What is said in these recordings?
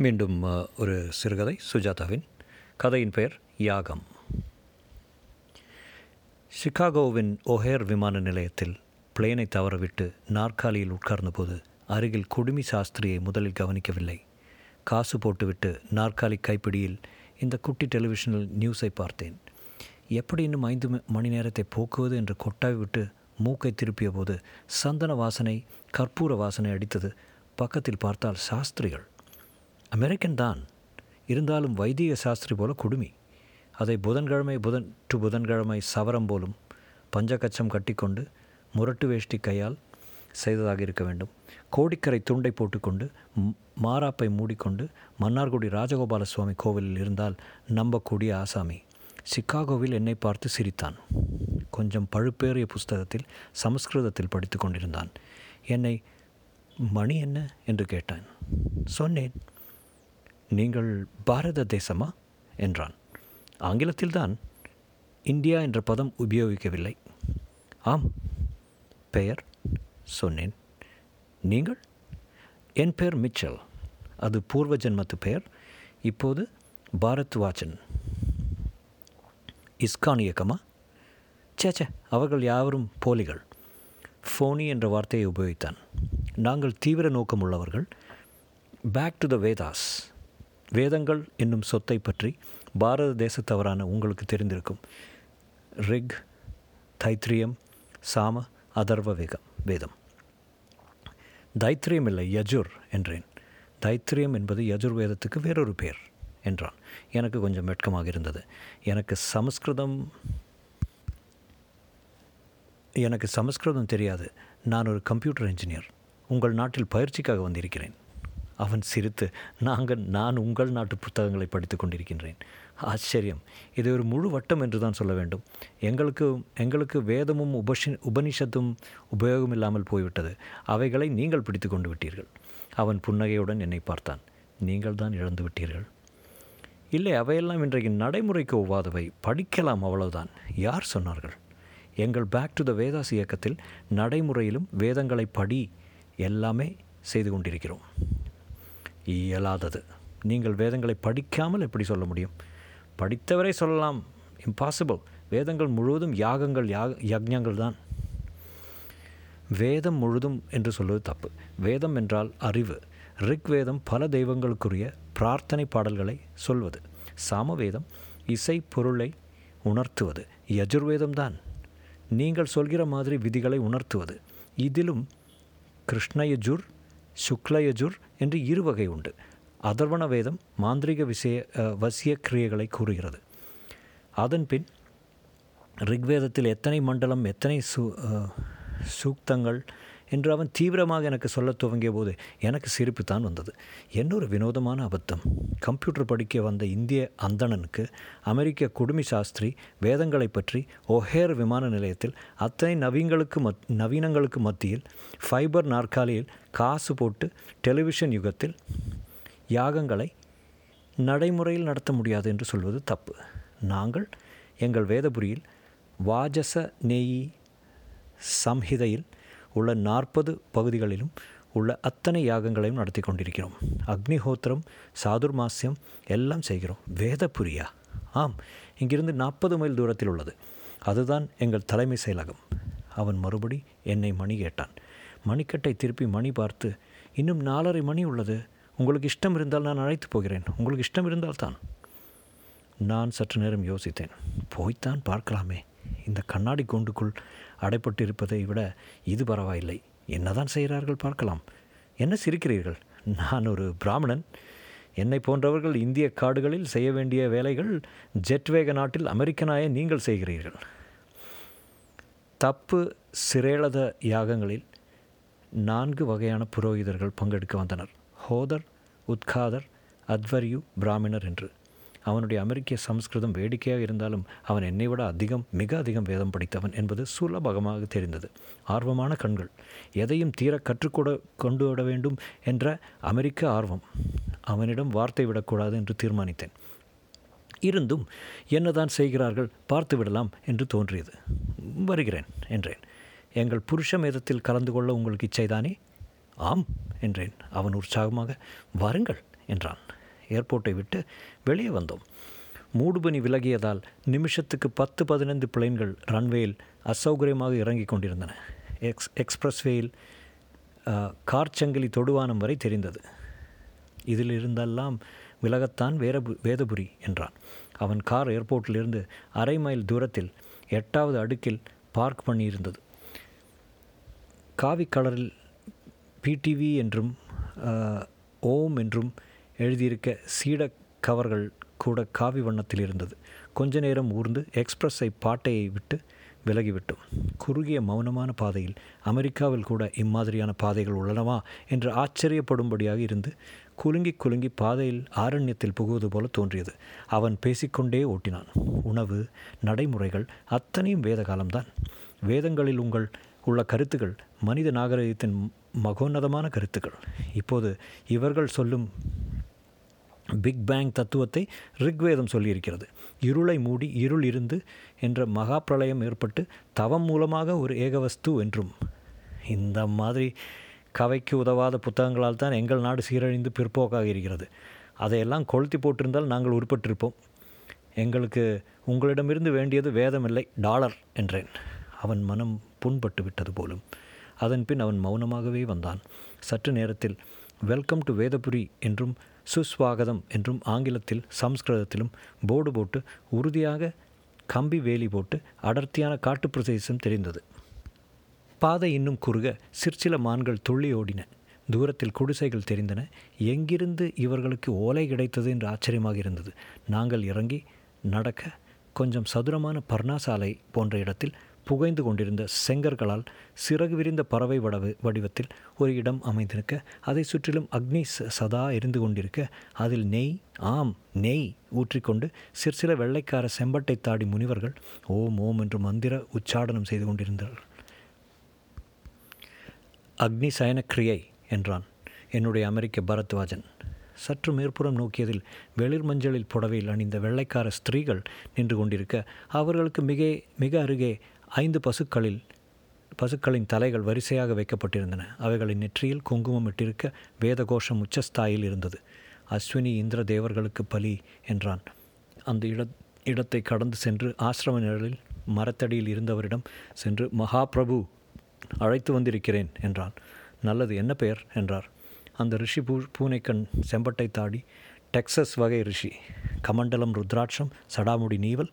மீண்டும் ஒரு சிறுகதை. சுஜாதாவின் கதையின் பெயர் யாகம். சிகாகோவின் ஒஹேர் விமான நிலையத்தில் பிளேனை தவறவிட்டு நாற்காலியில் உட்கார்ந்தபோது அருகில் குடுமி சாஸ்திரியை முதலில் கவனிக்கவில்லை. காசு போட்டுவிட்டு நாற்காலி கைப்பிடியில் இந்த குட்டி டெலிவிஷனில் நியூஸை பார்த்தேன். எப்படி இன்னும் ஐந்து மணி நேரத்தை போக்குவது என்று கொட்டாவி விட்டு மூக்கை திருப்பிய போது சந்தன வாசனை கற்பூர வாசனை அடித்தது பக்கத்தில் பார்த்தால் சாஸ்திரிகள். அமெரிக்கன் தான். இருந்தாலும் வைத்திய சாஸ்திரி போல குடுமி. அதை புதன்கிழமை புதன் டு புதன்கிழமை சவரம் போலும் பஞ்சகச்சம் கட்டிக்கொண்டு முரட்டு வேஷ்டி கையால் செய்ததாக இருக்க வேண்டும். கோடிக்கரை துண்டை போட்டுக்கொண்டு மாறாப்பை மாராப்பை மூடிக்கொண்டு மன்னார்குடி ராஜகோபால சுவாமி கோவிலில் இருந்தால் நம்பக்கூடிய ஆசாமி சிக்காகோவில் என்னை பார்த்து சிரித்தான். கொஞ்சம் பழுப்பேறிய புஸ்தகத்தில் சமஸ்கிருதத்தில் படித்து கொண்டிருந்தான். என்னை மணி என்ன? என்று கேட்டான். சொன்னேன். நீங்கள் பாரத தேசமா? என்றான். ஆங்கிலத்தில்தான். இந்தியா என்ற பதம் உபயோகிக்கவில்லை. ஆம் பெயர் சொன்னேன். நீங்கள்? என் பெயர் மிச்சல். அது பூர்வ ஜென்மத்து பெயர். இப்போது பாரத் வாச்சன் இஸ்கான் இயக்கமா? சேச்சே அவர்கள் யாவரும் போலிகள். ஃபோனி என்ற வார்த்தையை உபயோகித்தான். நாங்கள் தீவிர நோக்கம் உள்ளவர்கள் பேக் டு த வேதாஸ். வேதங்கள் என்னும் சொத்தை பற்றி பாரத தேசத்தவரான உங்களுக்கு தெரிந்திருக்கும். ரிக் தைத்திரியம் சாம அதர்வ வேகம் வேதம். தைத்திரியம் இல்லை யஜுர் என்றேன். தைத்திரியம் என்பது யஜுர் வேதத்துக்கு வேறொரு பேர் என்றான். எனக்கு கொஞ்சம் வெட்கமாக இருந்தது. எனக்கு சமஸ்கிருதம் எனக்கு சமஸ்கிருதம் தெரியாது. நான் ஒரு கம்ப்யூட்டர் இன்ஜினியர். உங்கள் நாட்டில் பயிற்சிக்காக வந்திருக்கிறேன். அவன் சிரித்து நாங்கள் நான் உங்கள் நாட்டு புத்தகங்களை படித்து கொண்டிருக்கின்றேன். ஆச்சரியம். இது ஒரு முழு வட்டம் என்று தான் சொல்ல வேண்டும். எங்களுக்கு எங்களுக்கு வேதமும் உபஷி உபனிஷத்தும் உபயோகம் இல்லாமல் போய்விட்டது. அவைகளை நீங்கள் பிடித்து கொண்டு விட்டீர்கள். அவன் புன்னகையுடன் என்னை பார்த்தான். நீங்கள் தான் இழந்து விட்டீர்கள். இல்லை அவையெல்லாம் இன்றைக்கு நடைமுறைக்கு ஒவ்வாதவை. படிக்கலாம் அவ்வளவுதான். யார் சொன்னார்கள்? எங்கள் பேக் டு த வேதாஸ் இயக்கத்தில் நடைமுறையிலும் வேதங்களை படி எல்லாமே செய்து கொண்டிருக்கிறோம். இயலாதது. நீங்கள் வேதங்களை படிக்காமல் எப்படி சொல்ல முடியும்? படித்தவரை சொல்லலாம். இம்பாசிபிள் வேதங்கள் முழுவதும் யாகங்கள் யாக யக்ஞங்கள் தான். வேதம் முழுதும் என்று சொல்வது தப்பு. வேதம் என்றால் அறிவு. ரிக்வேதம் பல தெய்வங்களுக்குரிய பிரார்த்தனை பாடல்களை சொல்வது. சாமவேதம் இசை பொருளை உணர்த்துவது. யஜுர்வேதம் தான். நீங்கள் சொல்கிற மாதிரி விதிகளை உணர்த்துவது. இதிலும் கிருஷ்ணயஜுர் சுக்லயஜுர் என்று இரு வகை உண்டு. அதர்வண வேதம் மாந்திரிக விஷய வசிய கிரியைகளை கூறுகிறது. அதன்பின் ரிக்வேதத்தில் எத்தனை மண்டலம் எத்தனை சு சூக்தங்கள் என்று அவன் தீவிரமாக எனக்கு சொல்லத் துவங்கிய போது எனக்கு சிரிப்பு தான் வந்தது. என்னொரு வினோதமான அபத்தம். கம்ப்யூட்டர் படிக்க வந்த இந்திய அந்தணனுக்கு அமெரிக்க குடுமி சாஸ்திரி வேதங்களை பற்றி ஒஹேர் விமான நிலையத்தில் அத்தனை நவீனங்களுக்கு மத் நவீனங்களுக்கு மத்தியில் ஃபைபர் நாற்காலியில் காசு போட்டு டெலிவிஷன் யுகத்தில் யாகங்களை நடைமுறையில் நடத்த முடியாது என்று சொல்வது தப்பு. நாங்கள் எங்கள் வேதபுரியில் வாஜச நேயி சம்ஹிதையில் உள்ள நாற்பது பகுதிகளிலும் உள்ள அத்தனை யாகங்களையும் நடத்தி கொண்டிருக்கிறோம். அக்னிஹோத்திரம் சாதுர்மாசியம் எல்லாம் செய்கிறோம். வேதபுரியா? ஆம் இங்கிருந்து நாற்பது மைல் தூரத்தில் உள்ளது. அதுதான் எங்கள் தலைமை செயலகம். அவன் மறுபடி என்னை மணி கேட்டான். மணிக்கட்டை திருப்பி மணி பார்த்து இன்னும் நாலரை மணி உள்ளது. உங்களுக்கு இஷ்டம் இருந்தால் நான் அழைத்து போகிறேன். உங்களுக்கு இஷ்டம் இருந்தால் தான். நான் சற்று நேரம் யோசித்தேன். போய்த்தான் பார்க்கலாமே. இந்த கண்ணாடி கூண்டுக்குள் அடைப்பட்டிருப்பதை விட இது பரவாயில்லை. என்னதான் செய்கிறார்கள் பார்க்கலாம். என்ன சிரிக்கிறீர்கள்? நான் ஒரு பிராமணன். என்னை போன்றவர்கள் இந்திய காடுகளில் செய்ய வேண்டிய வேலைகள் ஜெட்வேக நாட்டில் அமெரிக்கனாய நீங்கள் செய்கிறீர்கள். தப்பு சிரேளத யாகங்களில் நான்கு வகையான புரோகிதர்கள் பங்கெடுக்க வந்தனர். ஹோதர் உத்காதர் அத்வரியு பிராமணர் என்று. அவனுடைய அமெரிக்க சம்ஸ்கிருதம் வேடிக்கையாக இருந்தாலும் அவன் என்னை விட அதிகம் மிக அதிகம் வேதம் படித்தவன் என்பது சுலபகமாக தெரிந்தது. ஆர்வமான கண்கள். எதையும் தீர கற்றுக்கூட கொண்டு விட வேண்டும் என்ற அமெரிக்க ஆர்வம். அவனிடம் வார்த்தை விடக்கூடாது என்று தீர்மானித்தேன். இருந்தும் என்னதான் செய்கிறார்கள் பார்த்து விடலாம் என்று தோன்றியது. வருகிறேன் என்றேன். எங்கள் புருஷ மேதத்தில் கலந்து கொள்ள உங்களுக்கு இச்சைதானே? ஆம் என்றேன். அவன் உற்சாகமாக வாருங்கள் என்றான். ஏர்போர்ட்டை விட்டு வெளியே வந்தோம். மூடுபனி விலகியதால் நிமிஷத்துக்கு பத்து பதினைந்து பிளேன்கள் ரன்வேயில் அசௌகரியமாக இறங்கிக் கொண்டிருந்தன. எக்ஸ் எக்ஸ்பிரஸ்வேயில் கார் சங்கிலி தொடுவானம் வரை தெரிந்தது. இதில் இருந்தெல்லாம் விலகத்தான் வேற வேதபுரி என்றான். அவன் கார் ஏர்போர்ட்டிலிருந்து அரை மைல் தூரத்தில் எட்டாவது அடுக்கில் பார்க் பண்ணியிருந்தது. காவி கலரில் பிடிவி என்றும் ஓம் என்றும் எழுதியிருக்க சீட கவர்கள் கூட காவி வண்ணத்தில் இருந்தது. கொஞ்ச நேரம் ஊர்ந்து எக்ஸ்பிரஸை பாட்டையை விட்டு விலகிவிட்டோம். குறுகிய மௌனமான பாதையில் அமெரிக்காவில் கூட இம்மாதிரியான பாதைகள் உள்ளனவா என்று ஆச்சரியப்படும்படியாக இருந்து குலுங்கி குலுங்கி பாதையில் ஆரண்யத்தில் புகுவது போல தோன்றியது. அவன் பேசிக்கொண்டே ஓட்டினான். உணவு நடைமுறைகள் அத்தனையும் வேத காலம்தான். வேதங்களில் உங்கள் உள்ள கருத்துக்கள் மனித நாகரிகத்தின் மகோன்னதமான கருத்துக்கள். இப்போது இவர்கள் சொல்லும் பிக் பேங் தத்துவத்தை ரிக்வேதம் சொல்லியிருக்கிறது. இருளை மூடி இருள் இருந்து என்ற மகா பிரளயம் ஏற்பட்டு தவம் மூலமாக ஒரு ஏகவஸ்து என்றும். இந்த மாதிரி கவைக்கு உதவாத புத்தகங்களால் தான் எங்கள் நாடு சீரழிந்து பிற்போக்காக இருக்கிறது. அதையெல்லாம் கொளுத்தி போட்டிருந்தால் நாங்கள் உருப்பட்டிருப்போம். எங்களுக்கு உங்களிடமிருந்து வேண்டியது வேதமில்லை டாலர் என்றேன். அவன் மனம் புண்பட்டு விட்டது போலும். அதன் பின் அவன் மௌனமாகவே வந்தான். சற்று நேரத்தில் வெல்கம் டு வேதபுரி என்றும் சுஸ்வாகதம் என்றும் ஆங்கிலத்தில் சம்ஸ்கிருதத்திலும் போர்டு போட்டு உறுதியாக கம்பி வேலி போட்டு அடர்த்தியான காட்டு பிரதேசம் தெரிந்தது. பாதை இன்னும் குறுக சிற்சில மான்கள் துள்ளி ஓடின. தூரத்தில் குடிசைகள் தெரிந்தன. எங்கிருந்து இவர்களுக்கு ஓலை கிடைத்தது என்று ஆச்சரியமாக இருந்தது. நாங்கள் இறங்கி நடக்க கொஞ்சம் சதுரமான பர்ணாசாலை போன்ற இடத்தில் புகைந்து கொண்டிருந்த செங்கர்களால் சிறகு விரிந்த பறவை வடவு வடிவத்தில் ஒரு இடம் அமைந்திருக்க அதை சுற்றிலும் அக்னி சதா எரிந்து கொண்டிருக்க அதில் நெய் ஆம் நெய் ஊற்றிக்கொண்டு சிற்சில வெள்ளைக்கார செம்பட்டை தாடி முனிவர்கள் ஓம் ஓம் என்று மந்திர உச்சாடனம் செய்து கொண்டிருந்தார்கள் அக்னி சயனக்கிரியை என்றான் என்னுடைய அமெரிக்க பரத்வாஜன். சற்று மேற்புறம் நோக்கியதில் வெளிர் மஞ்சளில் புடவையில் அணிந்த வெள்ளைக்கார ஸ்திரீகள் நின்று கொண்டிருக்க அவர்களுக்கு மிக மிக அருகே ஐந்து பசுக்களில் பசுக்களின் தலைகள் வரிசையாக வைக்கப்பட்டிருந்தன. அவைகளின் நெற்றியில் குங்குமம் இட்டிருக்க வேதகோஷம் உச்சஸ்தாயில் இருந்தது. அஸ்வினி இந்திர தேவர்களுக்கு பலி என்றான். அந்த இட இடத்தை கடந்து சென்று ஆசிரம நிழலில் மரத்தடியில் இருந்தவரிடம் சென்று மகாபிரபு அழைத்து வந்திருக்கிறேன் என்றான். நல்லது என்ன பெயர்? என்றார். அந்த ரிஷி பூ பூனைக்கண் செம்பட்டை தாடி டெக்சஸ் வகை ரிஷி கமண்டலம் ருத்ராட்சம் சடாமுடி நீவல்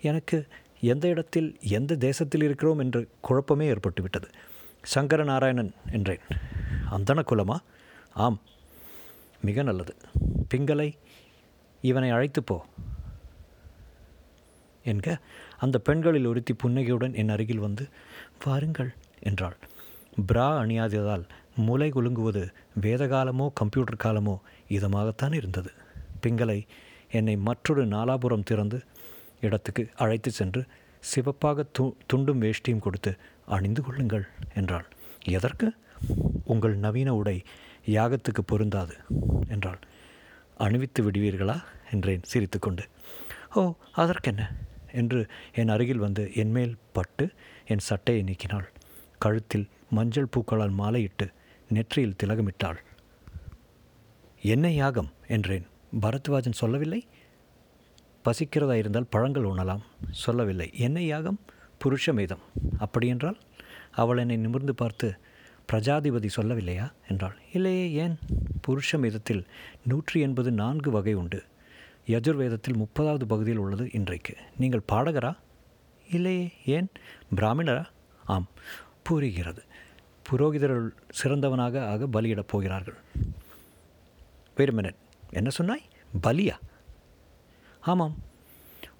எனக்கு எந்த இடத்தில் எந்த தேசத்தில் இருக்கிறோம் என்ற குழப்பமே ஏற்பட்டுவிட்டது. சங்கர நாராயணன் என்றேன். அந்தன குலமா? ஆம். மிக நல்லது. பிங்களை இவனை அழைத்து போ. என்க அந்த பெண்களில் ஒருத்தி புன்னகையுடன் என் அருகில் வந்து வாருங்கள் என்றாள். பிரா அணியாததால் முலை குலுங்குவது வேதகாலமோ கம்ப்யூட்டர் காலமோ இதமாகத்தான் இருந்தது. பிங்களை என்னை மற்றொரு நாலாபுரம் திறந்து இடத்துக்கு அழைத்து சென்று சிவப்பாக து துண்டும் வேஷ்டியும் கொடுத்து அணிந்து கொள்ளுங்கள் என்றாள். எதற்கு? உங்கள் நவீன உடை யாகத்துக்கு பொருந்தாது என்றாள். அணிவித்து விடுவீர்களா? என்றேன் சிரித்துக்கொண்டு. ஓ அதற்கென்ன? என்று என் அருகில் வந்து என்மேல் பட்டு என் சட்டையை நீக்கினாள். கழுத்தில் மஞ்சள் பூக்களால் மாலையிட்டு நெற்றியில் திலகமிட்டாள். என்ன யாகம்? என்றேன். பரத்வாஜன் சொல்லவில்லை? பசிக்கிறதா இருந்தால் பழங்கள் உண்ணலாம். சொல்லவில்லை. என்ன யாகம்? புருஷமேதம். அப்படியென்றால் அவள் என்னை நிமிர்ந்து பார்த்து பிரஜாதிபதி சொல்லவில்லையா? என்றாள். இல்லையே ஏன்? புருஷமேதத்தில் நூற்றி எண்பது நான்கு வகை உண்டு. யஜுர்வேதத்தில் முப்பதாவது பகுதியில் உள்ளது இன்றைக்கு. நீங்கள் பாடகரா? இல்லையே ஏன்? பிராமணரா? ஆம் புரிகிறது. புரோகிதர்கள் சிறந்தவனாக ஆக பலியிடப் போகிறார்கள். வெயிட் மினிட் என்ன சொன்னாய்? பலியா? ஆமாம்.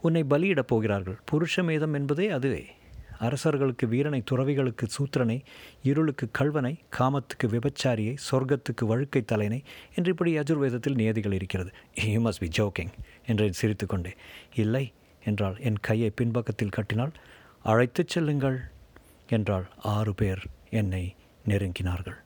உன்னை பலியிடப் போகிறார்கள். புருஷமேதம் என்பதே அதுவே. அரசர்களுக்கு வீரனை துறவிகளுக்கு சூத்திரனை இருளுக்கு கல்வனை காமத்துக்கு விபச்சாரியை சொர்க்கத்துக்கு வழுக்கை தலைனை என்று இப்படி யஜுர்வேதத்தில் நியதிகள் இருக்கிறது. யூ மஸ்ட் பி ஜோக்கிங் என்றேன் சிரித்து கொண்டே இல்லை என்றால் என் கையை பின்பக்கத்தில் கட்டினால் அழைத்துச் செல்லுங்கள் என்றால் ஆறு பேர் என்னை நெருங்கினார்கள்.